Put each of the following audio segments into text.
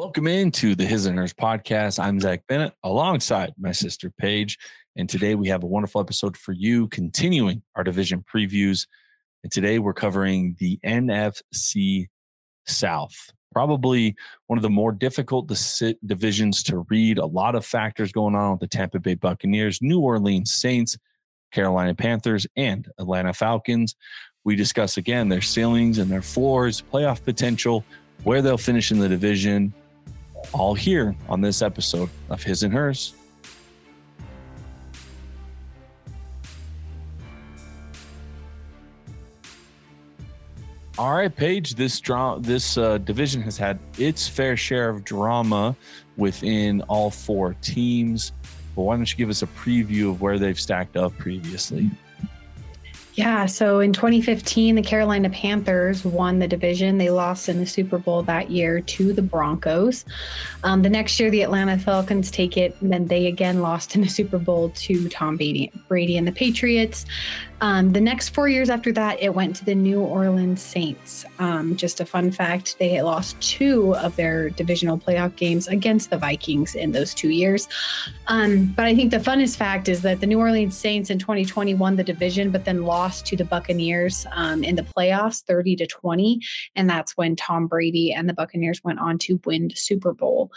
Welcome into the His and Hers podcast. I'm Zach Bennett alongside my sister Paige. And today we have a wonderful episode for you, continuing our division previews. And today we're covering the NFC South. Probably one of the more difficult divisions to read. A lot of factors going on with the Tampa Bay Buccaneers, New Orleans Saints, Carolina Panthers, and Atlanta Falcons. We discuss again their ceilings and their floors, playoff potential, where they'll finish in the division, all here on this episode of His and Hers. All right, Paige. This drama, this uh, division has had its fair share of drama within all four teams. But why don't you give us a preview of where they've stacked up previously? Yeah, so in 2015, the Carolina Panthers won the division. They lost in the Super Bowl that year to the Broncos. Um, the next year, the Atlanta Falcons take it, and then they again lost in the Super Bowl to Tom Brady, Brady and the Patriots. Um, the next four years after that, it went to the New Orleans Saints. Um, just a fun fact they lost two of their divisional playoff games against the Vikings in those two years. Um, but I think the funnest fact is that the New Orleans Saints in 2020 won the division, but then lost to the Buccaneers um, in the playoffs 30 to 20. And that's when Tom Brady and the Buccaneers went on to win the Super Bowl.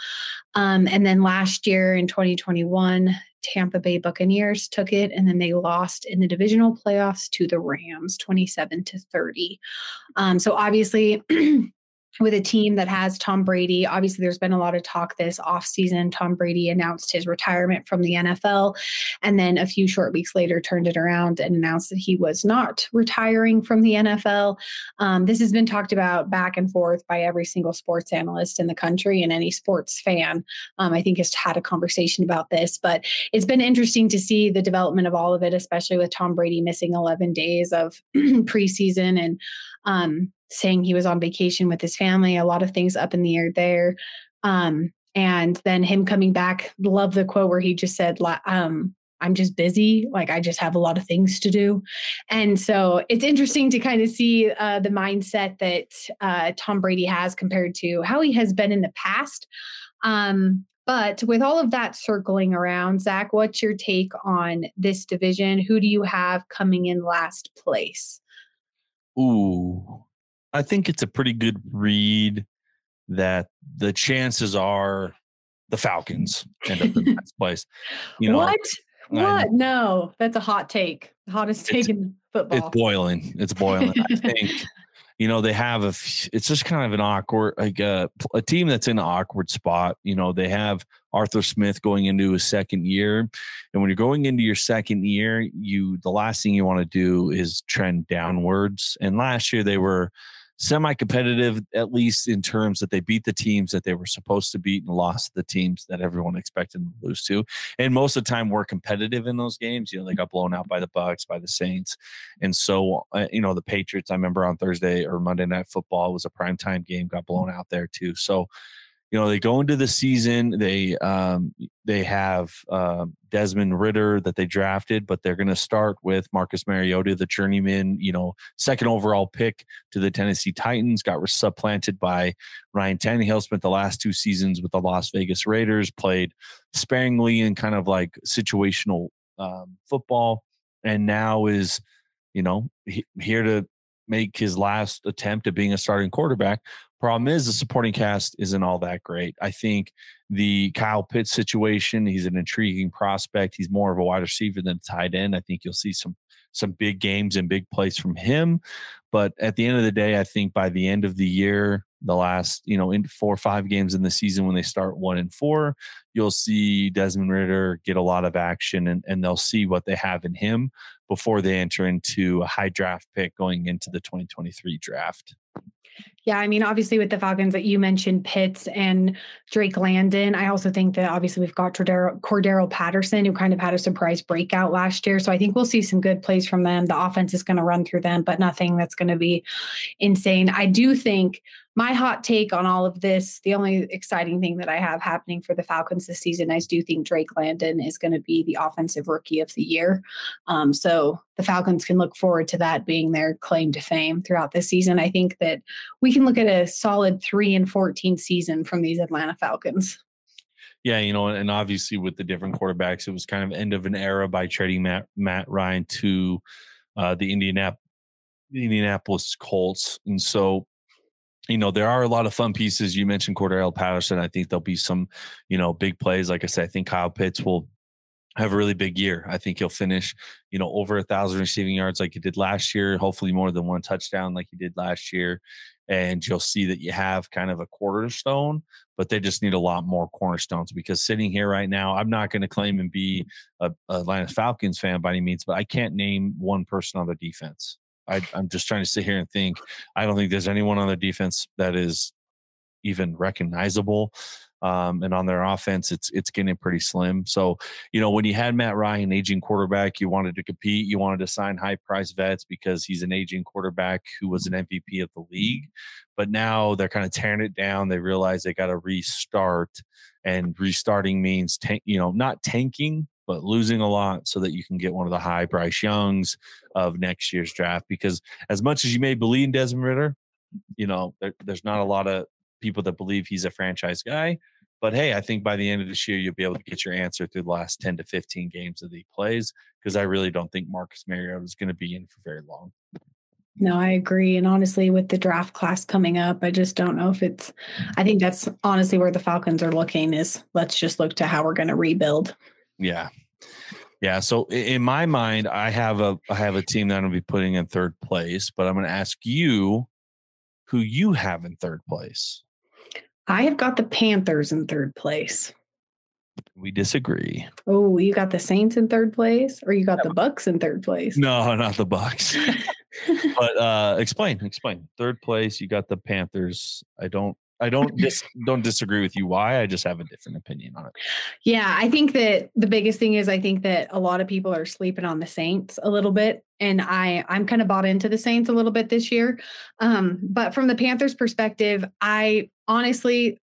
Um, and then last year in 2021, Tampa Bay Buccaneers took it, and then they lost in the divisional playoffs to the Rams, 27 to 30. Um, so obviously, with a team that has Tom Brady. Obviously, there's been a lot of talk this offseason. Tom Brady announced his retirement from the NFL and then a few short weeks later turned it around and announced that he was not retiring from the NFL. Um, this has been talked about back and forth by every single sports analyst in the country and any sports fan. Um, I think has had a conversation about this, but it's been interesting to see the development of all of it, especially with Tom Brady missing 11 days of preseason and um, saying he was on vacation with his family, a lot of things up in the air there. Um, and then him coming back, love the quote where he just said, um, I'm just busy. Like I just have a lot of things to do. And so it's interesting to kind of see uh, the mindset that uh, Tom Brady has compared to how he has been in the past. Um, but with all of that circling around, Zach, what's your take on this division? Who do you have coming in last place? Ooh, I think it's a pretty good read that the chances are the Falcons end up in last place. You know, what? What? no, that's a hot take. Hottest take in football. It's boiling. It's boiling. I think you know they have a. It's just kind of an awkward, like uh, a, a team that's in an awkward spot. You know they have Arthur Smith going into his second year, and when you're going into your second year, you the last thing you want to do is trend downwards. And last year they were semi-competitive at least in terms that they beat the teams that they were supposed to beat and lost the teams that everyone expected them to lose to. And most of the time we're competitive in those games. You know they got blown out by the bucks by the saints and so uh, you know the patriots i remember on thursday or monday night football was a prime time game got blown out there too. So you know they go into the season they um, they have uh, Desmond Ridder that they drafted, but they're going to start with Marcus Mariota, the journeyman, you know, second overall pick to the Tennessee Titans, got supplanted by Ryan Tannehill. Spent the last two seasons with the Las Vegas Raiders, played sparingly in kind of like situational um, football, and now is you know he, here to make his last attempt at being a starting quarterback. Problem is, the supporting cast isn't all that great. I think the Kyle Pitts situation, he's an intriguing prospect. He's more of a wide receiver than tight end. I think you'll see some some big games and big plays from him. But at the end of the day, I think by the end of the year, the last, you know, in four or five games in the season when they start one and four, you'll see Desmond Ridder get a lot of action and, and they'll see what they have in him before they enter into a high draft pick going into the 2023 draft. Yeah, I mean, obviously with the Falcons that you mentioned, Pitts and Drake London. I also think that obviously we've got Cordarrelle Patterson, who kind of had a surprise breakout last year. So I think we'll see some good plays from them. The offense is going to run through them, but nothing that's going to be insane. I do think my hot take on all of this, the only exciting thing that I have happening for the Falcons this season, I do think Drake London is going to be the offensive rookie of the year. Um, so the Falcons can look forward to that being their claim to fame throughout this season. I think that we can look at a solid three and 14 season from these Atlanta Falcons. Yeah, you know, and obviously with the different quarterbacks, it was kind of end of an era by trading Matt Matt Ryan to uh, the Indianapolis Indianapolis Colts, and so you know there are a lot of fun pieces. You mentioned Cordarrelle Patterson. I think there'll be some, you know, big plays. Like I said, I think Kyle Pitts will have a really big year. I think he'll finish, you know, over a thousand receiving yards like he did last year. Hopefully, more than one touchdown like he did last year and you'll see that you have kind of a cornerstone, but they just need a lot more cornerstones because sitting here right now, I'm not going to claim and be a, Atlanta Falcons fan by any means, but I can't name one person on the defense. I, I'm just trying to sit here and think. I don't think there's anyone on the defense that is even recognizable. Um, and on their offense, it's it's getting pretty slim. So, you know, when you had Matt Ryan, aging quarterback, you wanted to compete, you wanted to sign high price vets because he's an aging quarterback who was an MVP of the league. But now they're kind of tearing it down. They realize they got to restart, and restarting means tank, you know, not tanking, but losing a lot so that you can get one of the high Bryce Youngs of next year's draft. Because as much as you may believe in Desmond Ridder, you know, there, there's not a lot of people that believe he's a franchise guy. But hey, I think by the end of this year, you'll be able to get your answer through the last 10 to 15 games that he plays because I really don't think Marcus Mariota is going to be in for very long. No, I agree. And honestly, with the draft class coming up, I just don't know if it's, I think that's honestly where the Falcons are looking is let's just look to how we're going to rebuild. Yeah. Yeah. So in my mind, I have a, I have a team that I'm going to be putting in third place, but I'm going to ask you who you have in third place. I have got the Panthers in third place. We disagree. Oh, you got the Saints in third place, or you got the Bucks in third place? No, not the Bucks. but uh explain, explain. Third place, you got the Panthers. I don't I don't dis- don't disagree with you. Why? I just have a different opinion on it. Yeah, I think that the biggest thing is I think that a lot of people are sleeping on the Saints a little bit, and I I'm kind of bought into the Saints a little bit this year. Um, but from the Panthers' perspective, I honestly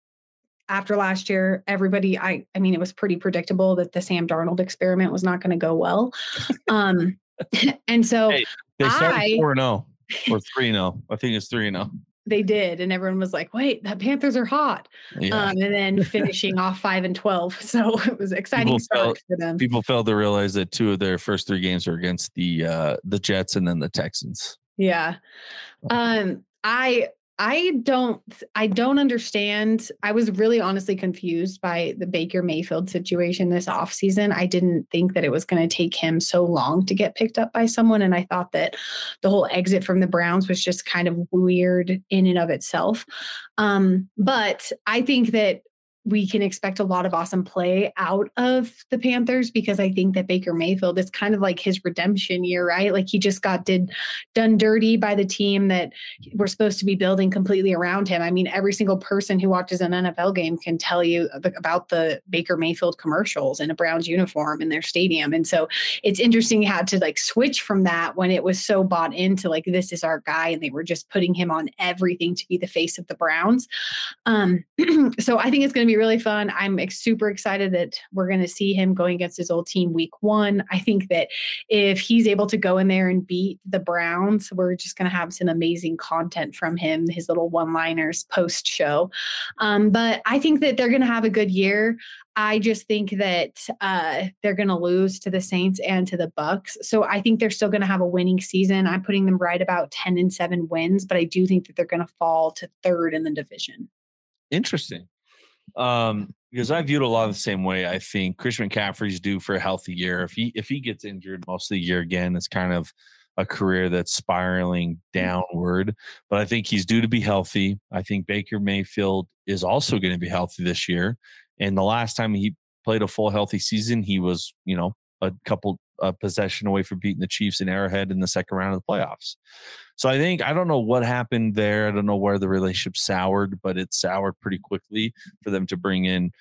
after last year, everybody, I, I mean, it was pretty predictable that the Sam Darnold experiment was not going to go well. Um, and so hey, they started four zero oh or three zero. I think it's three zero they did and everyone was like wait the panthers are hot. Yeah. um, and then finishing off 5 and 12 so it was exciting people for them. people failed to realize that two of their first three games were against the uh the jets and then the texans. Yeah. Um i I don't I don't understand. I was really honestly confused by the Baker Mayfield situation this offseason. I didn't think that it was going to take him so long to get picked up by someone and I thought that the whole exit from the Browns was just kind of weird in and of itself. Um, but I think that we can expect a lot of awesome play out of the Panthers because I think that Baker Mayfield is kind of like his redemption year, right? Like he just got did done dirty by the team that we're supposed to be building completely around him. I mean, every single person who watches an NFL game can tell you about the Baker Mayfield commercials in a Browns uniform in their stadium. And so it's interesting how to like switch from that when it was so bought into like this is our guy and they were just putting him on everything to be the face of the Browns. Um, so I think it's going to be really fun. I'm super excited that we're going to see him going against his old team week one. I think that if he's able to go in there and beat the Browns, we're just going to have some amazing content from him, his little one liners post show. Um, but I think that they're going to have a good year. I just think that uh, they're going to lose to the Saints and to the Bucks. So I think they're still going to have a winning season. I'm putting them right about 10 and 7 wins, but I do think that they're going to fall to third in the division. Interesting. Um, because I viewed a lot of the same way. I think Christian McCaffrey's due for a healthy year. If he if he gets injured most of the year again, it's kind of a career that's spiraling mm. downward. But I think he's due to be healthy. I think Baker Mayfield is also going to be healthy this year. And the last time he played a full healthy season, he was, you know, a couple a possession away from beating the Chiefs in Arrowhead in the second round of the playoffs. So I think I don't know what happened there. I don't know where the relationship soured, but it soured pretty quickly for them to bring in,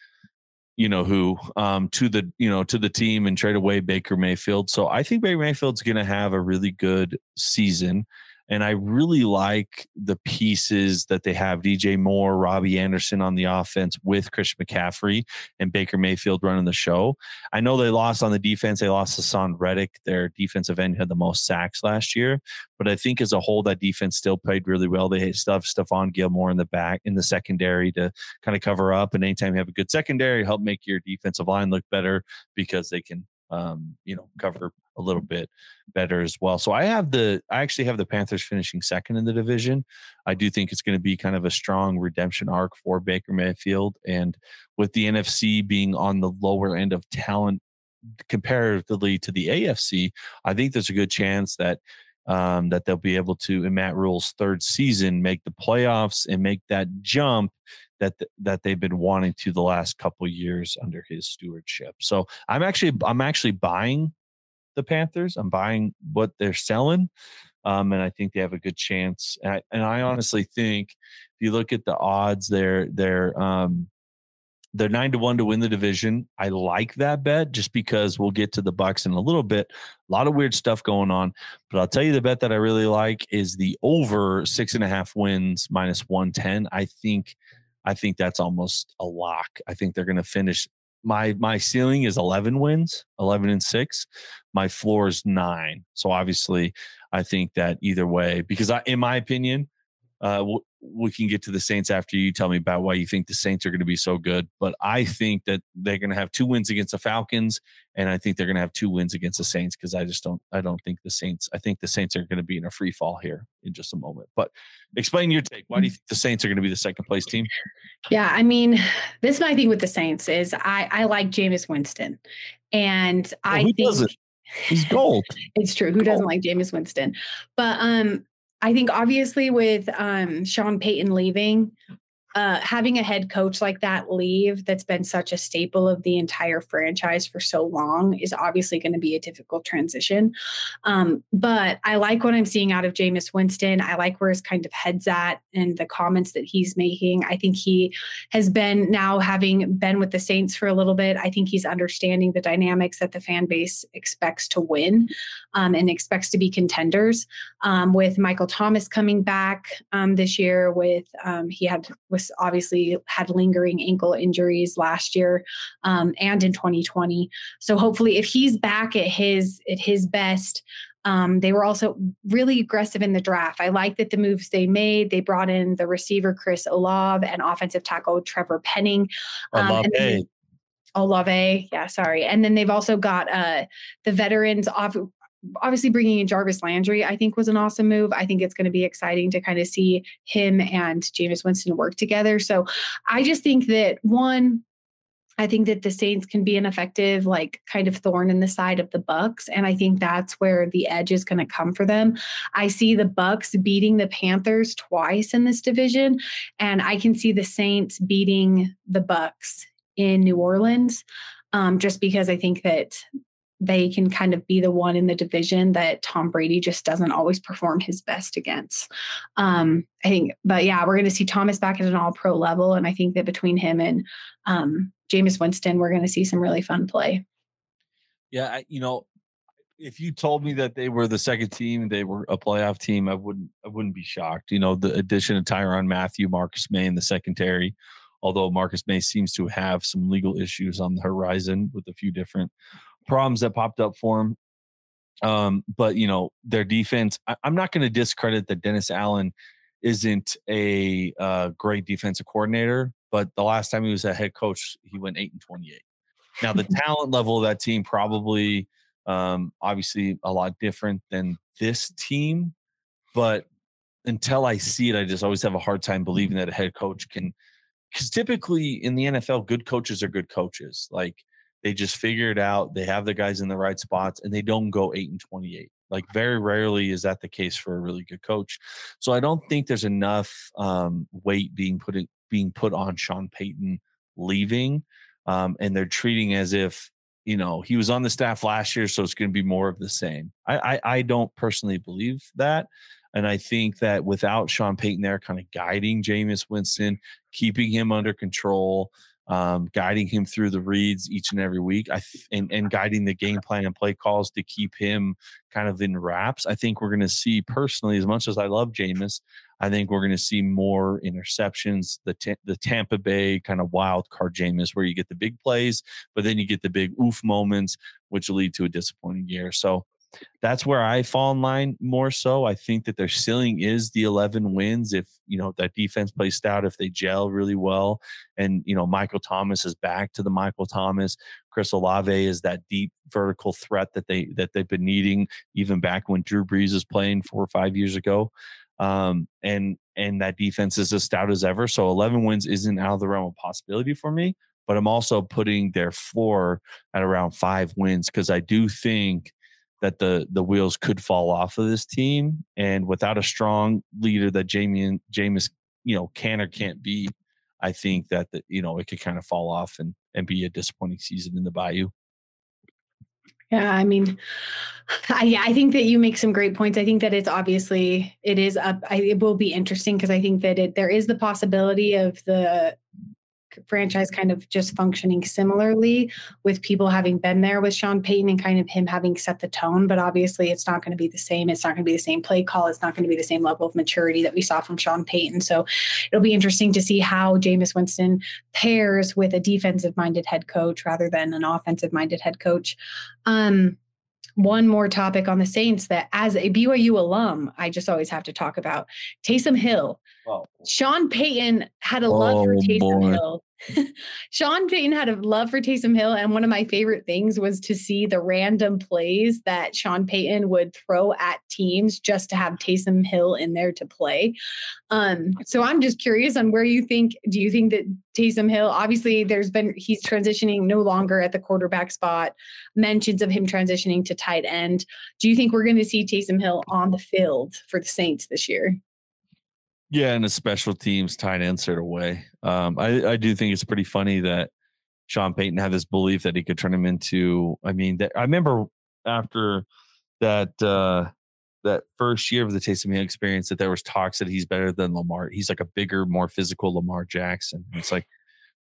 you know, who um, to the you know to the team and trade away Baker Mayfield. So I think Baker Mayfield's going to have a really good season. And I really like the pieces that they have DJ Moore, Robbie Anderson on the offense with Chris McCaffrey and Baker Mayfield running the show. I know they lost on the defense. They lost Haason Reddick. Their defensive end had the most sacks last year. But I think as a whole, that defense still played really well. They still have Stephon Gilmore in the back, in the secondary to kind of cover up. And anytime you have a good secondary, help make your defensive line look better because they can um, you know, cover a little bit better as well. So I have the I actually have the Panthers finishing second in the division. I do think it's going to be kind of a strong redemption arc for Baker Mayfield and with the NFC being on the lower end of talent comparatively to the AFC, I think there's a good chance that um, that they'll be able to in Matt Rhule's third season make the playoffs and make that jump that that they've been wanting to the last couple years under his stewardship. So I'm actually I'm actually buying the Panthers. I'm buying what they're selling, um, and I think they have a good chance. And I, and I honestly think if you look at the odds, they're they're um, they're nine to one to win the division. I like that bet just because we'll get to the Bucks in a little bit. A lot of weird stuff going on, but I'll tell you the bet that I really like is the over six and a half wins minus one ten. I think I think that's almost a lock. I think they're going to finish. My my ceiling is 11 wins, 11 and 6. My floor is 9. So obviously, I think that either way because I in my opinion, uh, we can get to the Saints after you tell me about why you think the Saints are going to be so good. But I think that they're going to have two wins against the Falcons, and I think they're going to have two wins against the Saints because I just don't. I don't think the Saints. I think the Saints are going to be in a free fall here in just a moment. But explain your take. Why do you think the Saints are going to be the second place team? Yeah, I mean, this is my thing with the Saints is I I like Jameis Winston, and well, I think. Doesn't? He's gold. it's true. Who doesn't like Jameis Winston? But um, I think obviously with um, Sean Payton leaving, uh, having a head coach like that leave that's been such a staple of the entire franchise for so long is obviously going to be a difficult transition. Um, but I like what I'm seeing out of Jameis Winston. I like where his kind of head's at and the comments that he's making. I think he has been now having been with the Saints for a little bit. I think he's understanding the dynamics that the fan base expects to win um, and expects to be contenders. Um, with Michael Thomas coming back um, this year, with um, he had was obviously had lingering ankle injuries last year um, and in 2020. So hopefully, if he's back at his at his best, um, they were also really aggressive in the draft. I like that the moves they made. They brought in the receiver Chris Olave and offensive tackle Trevor Penning. Um, Olave. Olave, yeah, sorry. And then they've also got uh, the veterans off obviously bringing in Jarvis Landry, I think was an awesome move. I think it's going to be exciting to kind of see him and Jameis Winston work together. So I just think that one, I think that the Saints can be an effective, like kind of thorn in the side of the Bucks, and I think that's where the edge is going to come for them. I see the Bucks beating the Panthers twice in this division, and I can see the Saints beating the Bucks in New Orleans. Um, just because I think that they can kind of be the one in the division that Tom Brady just doesn't always perform his best against. Um, I think, but yeah, we're going to see Thomas back at an all pro level. And I think that between him and um, Jameis Winston, we're going to see some really fun play. Yeah. You know, if you told me that they were the second team, they were a playoff team, I wouldn't, I wouldn't be shocked. You know, the addition of Tyrann Mathieu, Marcus Maye in the secondary, although Marcus Maye seems to have some legal issues on the horizon with a few different problems that popped up for him. Um, but you know, their defense, I, am not going to discredit that Dennis Allen isn't a uh, great defensive coordinator, but the last time he was a head coach, he went eight and 28. Now, the talent level of that team probably, um, obviously, a lot different than this team. But until I see it, I just always have a hard time believing that a head coach can. Because typically in the NFL, good coaches are good coaches. Like they just figure it out. They have the guys in the right spots and they don't go 8 and 28. Like very rarely is that the case for a really good coach. So I don't think there's enough um, weight being put in, being put on Sean Payton leaving, um, and they're treating as if you know he was on the staff last year, so it's going to be more of the same. I, I I don't personally believe that. And I think that without Sean Payton there kind of guiding Jameis Winston, keeping him under control, um, guiding him through the reads each and every week, I th- and and guiding the game plan and play calls to keep him kind of in wraps. I think we're going to see personally, as much as I love Jameis, I think we're going to see more interceptions. The t- the Tampa Bay kind of wild card Jameis, where you get the big plays, but then you get the big oof moments, which lead to a disappointing year. So that's where I fall in line more so. I think that their ceiling is the 11 wins if, you know, that defense plays stout, if they gel really well. And, you know, Michael Thomas is back to the Michael Thomas. Chris Olave is that deep vertical threat that they that they've been needing even back when Drew Brees was playing four or five years ago. Um, and and that defense is as stout as ever. So 11 wins isn't out of the realm of possibility for me. But I'm also putting their floor at around five wins because I do think that the the wheels could fall off of this team. And without a strong leader that Jamie and James, you know, can or can't be, I think that the, you know it could kind of fall off and and be a disappointing season in the Bayou. Yeah, I mean, I, I think that you make some great points. I think that it's obviously it is up. I, it will be interesting because I think that it there is the possibility of the franchise kind of just functioning similarly with people having been there with Sean Payton and kind of him having set the tone. But obviously, it's not going to be the same. It's not going to be the same play call. It's not going to be the same level of maturity that we saw from Sean Payton. So it'll be interesting to see how Jameis Winston pairs with a defensive minded head coach rather than an offensive minded head coach. Um, one more topic on the Saints that, as a BYU alum, I just always have to talk about Taysom Hill. Oh. Sean Payton had a love oh, for Taysom boy. Hill Sean Payton had a love for Taysom Hill, and one of my favorite things was to see the random plays that Sean Payton would throw at teams just to have Taysom Hill in there to play. Um, so I'm just curious on where you think. Do you think that Taysom Hill? Obviously, there's been he's transitioning no longer at the quarterback spot. Mentions of him transitioning to tight end. Do you think we're going to see Taysom Hill on the field for the Saints this year? Yeah, and a special teams tight end sort of way. Um, I, I do think it's pretty funny that Sean Payton had this belief that he could turn him into. I mean, that, I remember after that uh, that first year of the Taysom Hill experience that there was talks that he's better than Lamar. He's like a bigger, more physical Lamar Jackson. It's like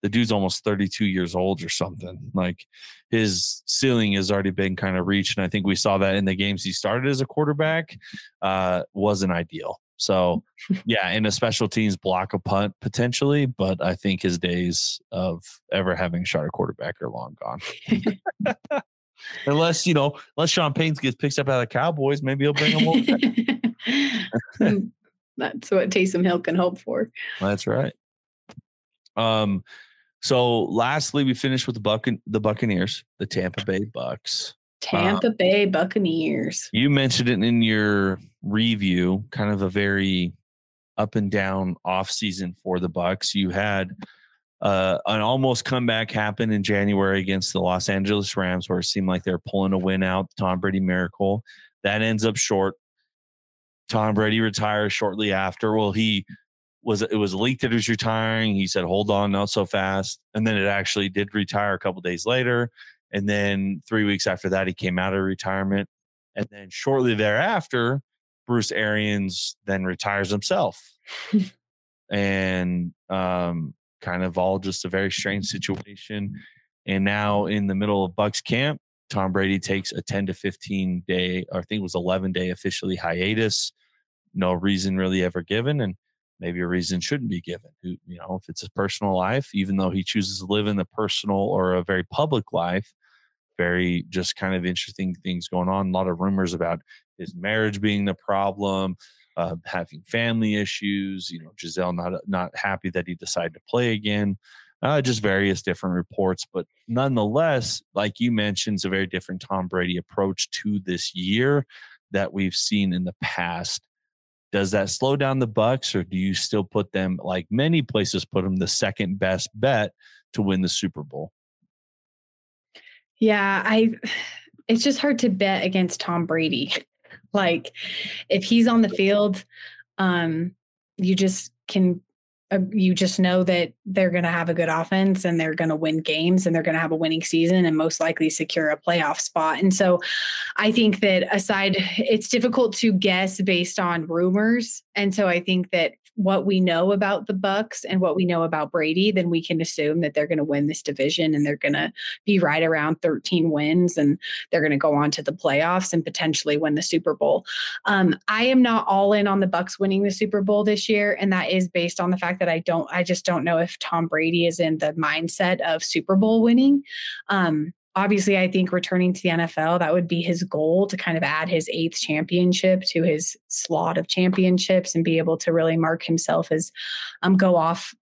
the dude's almost 32 years old or something. Like his ceiling has already been kind of reached. And I think we saw that in the games he started as a quarterback uh, wasn't ideal. So, yeah, in a special teams block a punt potentially, but I think his days of ever having shot a quarterback are long gone. unless you know, unless Sean Payton gets picked up by the Cowboys, maybe he'll bring him over. That's what Taysom Hill can hope for. That's right. Um. So, lastly, we finished with the Buc- the Buccaneers, the Tampa Bay Bucks. Tampa um, Bay Buccaneers. You mentioned it in your review, kind of a very up and down off season for the Bucks. You had uh, an almost comeback happen in January against the Los Angeles Rams, where it seemed like they're pulling a win out. Tom Brady miracle that ends up short. Tom Brady retires shortly after. Well, he was it was leaked that he was retiring. He said, "Hold on, not so fast," and then it actually did retire a couple days later. And then three weeks after that, he came out of retirement. And then shortly thereafter, Bruce Arians then retires himself. and um, kind of all just a very strange situation. And now in the middle of Bucks camp, Tom Brady takes a 10 to 15 day, or I think it was 11 day officially hiatus. No reason really ever given. And maybe a reason shouldn't be given. Who, you know, if it's his personal life, even though he chooses to live in the personal or a very public life, very just kind of interesting things going on. A lot of rumors about his marriage being the problem, uh, having family issues. You know, Gisele not not happy that he decided to play again. Uh, just various different reports, but nonetheless, like you mentioned, it's a very different Tom Brady approach to this year that we've seen in the past. Does that slow down the Bucks, or do you still put them like many places put them the second best bet to win the Super Bowl? Yeah, I it's just hard to bet against Tom Brady. Like if he's on the field, um you just can uh, you just know that they're going to have a good offense and they're going to win games and they're going to have a winning season and most likely secure a playoff spot. And so I think that aside, it's difficult to guess based on rumors. And so I think that what we know about the Bucks and what we know about Brady, then we can assume that they're going to win this division and they're going to be right around 13 wins and they're going to go on to the playoffs and potentially win the Super Bowl. Um, I am not all in on the Bucks winning the Super Bowl this year, and that is based on the fact that I don't, I just don't know if Tom Brady is in the mindset of Super Bowl winning. Um, obviously i think returning to the nfl that would be his goal to kind of add his eighth championship to his slot of championships and be able to really mark himself as um, go off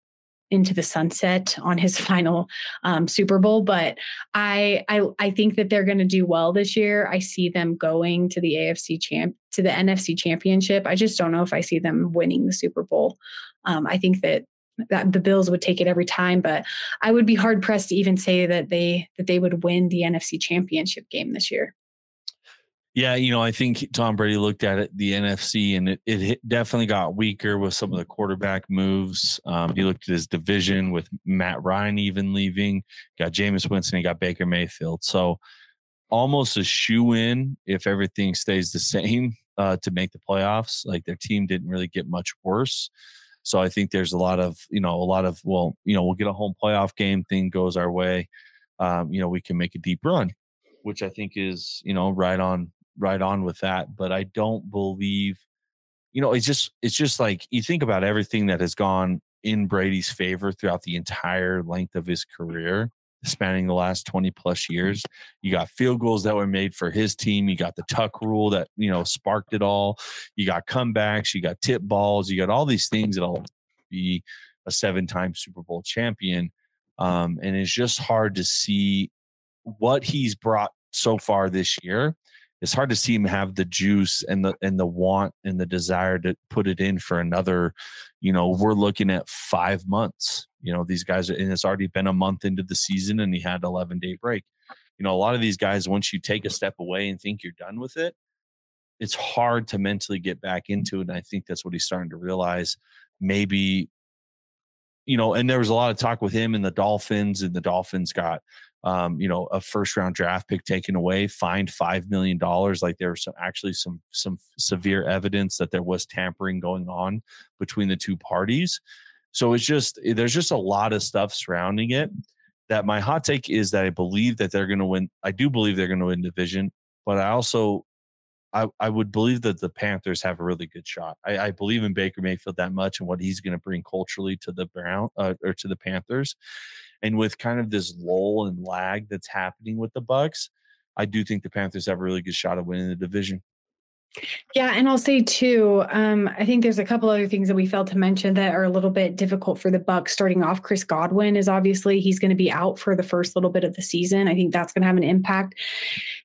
into the sunset on his final um, Super Bowl. But I I, I think that they're going to do well this year. I see them going to the AFC champ to the NFC Championship. I just don't know if I see them winning the Super Bowl. Um, I think that that the Bills would take it every time, but I would be hard pressed to even say that they that they would win the NFC Championship game this year. Yeah, you know, I think Tom Brady looked at it, the NFC, and it, it definitely got weaker with some of the quarterback moves. Um, he looked at his division with Matt Ryan even leaving, got Jameis Winston, he got Baker Mayfield. So almost a shoe in if everything stays the same uh, to make the playoffs. Like their team didn't really get much worse. So I think there's a lot of, you know, a lot of, well, you know, we'll get a home playoff game thing goes our way. Um, you know, we can make a deep run, which I think is, you know, right on, right on with that. But I don't believe, you know, it's just, it's just like you think about everything that has gone in Brady's favor throughout the entire length of his career spanning the last 20 plus years. You got field goals that were made for his team. You got the tuck rule that, you know, sparked it all. You got comebacks, you got tip balls, you got all these things that'll be a seven time Super Bowl champion. Um, and it's just hard to see what he's brought so far this year. It's hard to see him have the juice and the and the want and the desire to put it in for another, you know, we're looking at five months you know, these guys, and it's already been a month into the season and he had 11 day break. You know, a lot of these guys, once you take a step away and think you're done with it, it's hard to mentally get back into it. And I think that's what he's starting to realize. Maybe, you know, and there was a lot of talk with him and the Dolphins, and the Dolphins got, um, you know, a first round draft pick taken away, fined five million dollars. Like there was some actually some some severe evidence that there was tampering going on between the two parties. So it's just eh, there's just a lot of stuff surrounding it. That my hot take is that I believe that they're going to win. I do believe they're going to win division, but I also I, I would believe that the Panthers have a really good shot. I, I believe in Baker Mayfield that much and what he's going to bring culturally to the Brown uh, or to the Panthers, and with kind of this lull and lag that's happening with the Bucks, I do think the Panthers have a really good shot of winning the division. Yeah, and I'll say too, um, I think there's a couple other things that we failed to mention that are a little bit difficult for the Bucks. Starting off, Chris Godwin is obviously he's going to be out for the first little bit of the season. I think that's going to have an impact.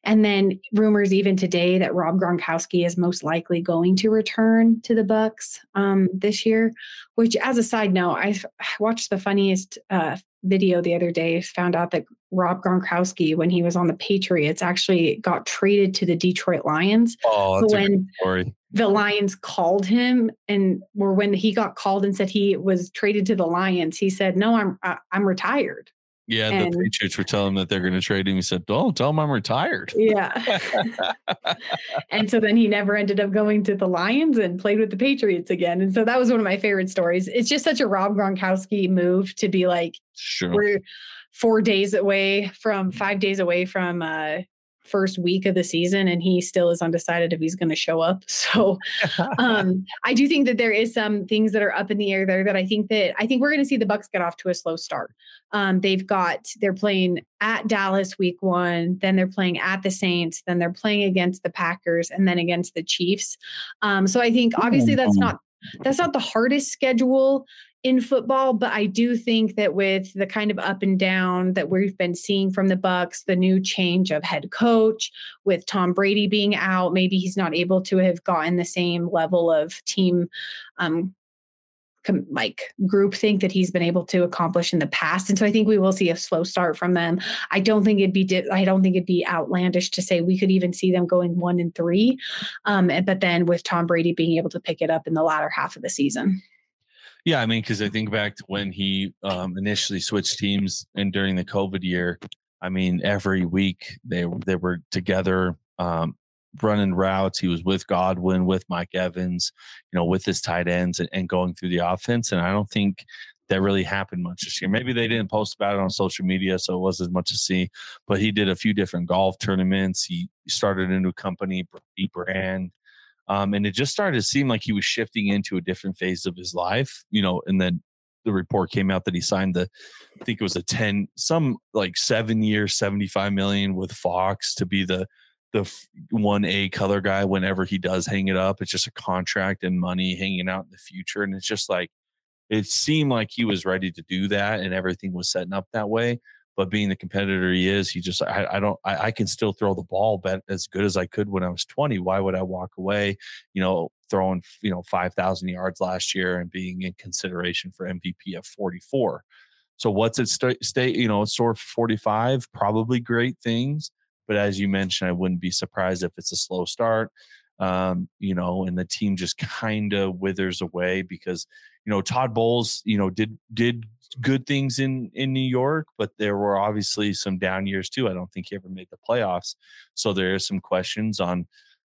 And then rumors even today that Rob Gronkowski is most likely going to return to the Bucks um, this year. Which, as a side note, I watched the funniest uh, video the other day found out that Rob Gronkowski, when he was on the Patriots, actually got traded to the Detroit Lions. Oh, that's when story. The Lions called him, and or when he got called and said he was traded to the Lions, he said, "No, I'm I'm retired." Yeah, and, the Patriots were telling him that they're going to trade him. He said, "Oh, tell him I'm retired." Yeah. and so then he never ended up going to the Lions and played with the Patriots again. And so that was one of my favorite stories. It's just such a Rob Gronkowski move to be like, "Sure, we're four days away from five days away from uh, first week of the season and he still is undecided if he's going to show up. So um, I do think that there is some things that are up in the air there that I think that I think we're going to see the Bucks get off to a slow start. Um, they've got they're playing at Dallas week one, then they're playing at the Saints, then they're playing against the Packers, and then against the Chiefs. Um, so I think obviously that's not that's not the hardest schedule in football but i do think that with the kind of up and down that we've been seeing from the bucks the new change of head coach with tom brady being out maybe he's not able to have gotten the same level of team um, like group think that he's been able to accomplish in the past. And so i think we will see a slow start from them. I don't think it'd be di- i don't think it'd be outlandish to say we could even see them going one and three um, but then with tom brady being able to pick it up in the latter half of the season yeah, I mean, because I think back to when he um, initially switched teams and during the COVID year. I mean, every week they they were together. Um, running routes. He was with Godwin, with Mike Evans, you know, with his tight ends and, and going through the offense. And I don't think that really happened much this year. Maybe they didn't post about it on social media, so it wasn't as much to see. But he did a few different golf tournaments. He started a new company, Brand. Um, and it just started to seem like he was shifting into a different phase of his life, you know, and then the report came out that he signed the I think it was a 10 some like 7 year 75 million with Fox to be the the 1A color guy whenever he does hang it up. It's just a contract and money hanging out in the future and it's just like it seemed like he was ready to do that and everything was setting up that way. But being the competitor he is, he just I, I don't I, I can still throw the ball as good as I could when I was 20. Why would I walk away? You know, throwing you know 5,000 yards last year and being in consideration for MVP of 44. So what's it stay, stay you know, sort of 45? Probably great things, but as you mentioned, I wouldn't be surprised if it's a slow start. Um, you know, and the team just kind of withers away because you know Todd Bowles, you know, did did good things in in New York, but there were obviously some down years too. I don't think he ever made the playoffs, so there are some questions on,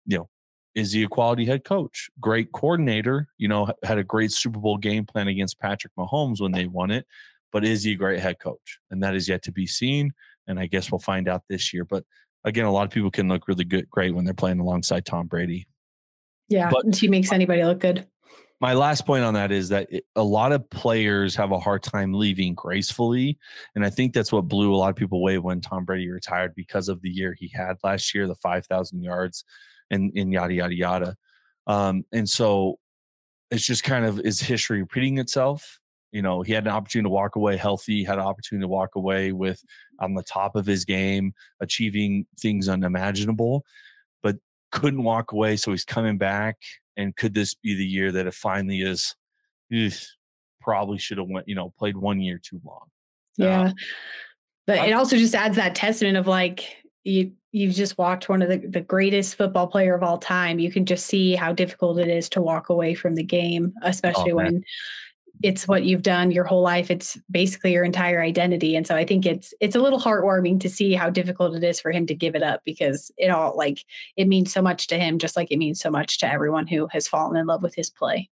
you know, is he a quality head coach? Great coordinator, you know, had a great Super Bowl game plan against Patrick Mahomes when they won it, but is he a great head coach? And that is yet to be seen. And I guess we'll find out this year. But again, a lot of people can look really good, great when they're playing alongside Tom Brady. Yeah, but he makes anybody look good my last point on that is that it, a lot of players have a hard time leaving gracefully. And I think that's what blew a lot of people away when Tom Brady retired because of the year he had last year, the 5,000 yards and, and yada, yada, yada. Um, and so it's just kind of is history repeating itself. You know, he had an opportunity to walk away healthy, had an opportunity to walk away with on the top of his game, achieving things unimaginable, but couldn't walk away. So he's coming back and could this be the year that it finally is? probably should have went, you know, played one year too long. Yeah. Uh, but it also just adds that testament of like you you've just walked one of the, the greatest football player of all time. You can just see how difficult it is to walk away from the game, oh, especially oh, when it's what you've done your whole life. It's basically your entire identity. And so i think it's it's a little heartwarming to see how difficult it is for him to give it up because it all like it means so much to him just like it means so much to everyone who has fallen in love with his play.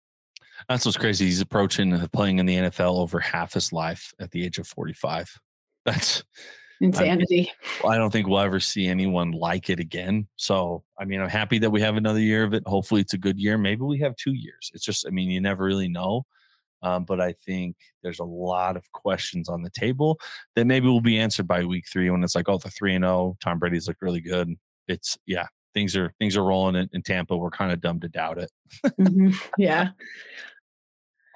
That's what's crazy. He's approaching uh, playing in the nfl over half his life at the age of 45 that's insanity. I, I don't think we'll ever see anyone like it again. So i mean i'm happy that we have another year of it. Hopefully it's a good year. Maybe we have two years. It's just i mean you never really know um, but I think there's a lot of questions on the table that maybe will be answered by week three when it's like, oh, the three and zero, oh, Tom Brady's look really good. It's yeah, things are things are rolling in, in Tampa. We're kind of dumb to doubt it. mm-hmm. Yeah.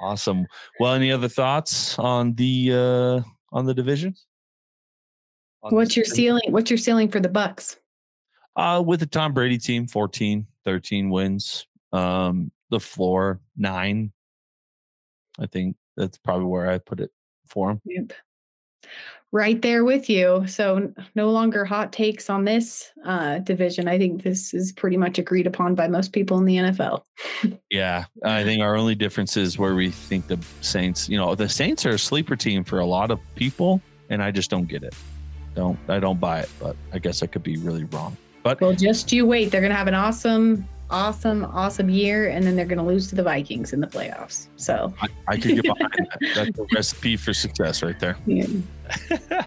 Awesome. Well, any other thoughts on the uh on the division? On what's your ceiling? What's your ceiling for the Bucks? Uh with the Tom Brady team, 14, 13 wins. Um, the floor, nine, I think that's probably where I put it for him. Yep. Right there with you. So no longer hot takes on this uh, division. I think this is pretty much agreed upon by most people in the NFL. yeah, I think our only difference is where we think the Saints. You know, the Saints are a sleeper team for a lot of people, and I just don't get it. Don't I don't buy it, but I guess I could be really wrong. But well, just you wait. They're going to have an awesome awesome, awesome year, and then they're going to lose to the Vikings in the playoffs. So I, I could get behind that. That's the recipe for success right there. Yeah.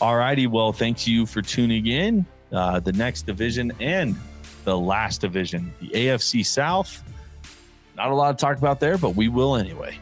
All righty. Well, thanks you for tuning in. Uh, the next division and the last division, the AFC South. Not a lot to talk about there, but we will anyway.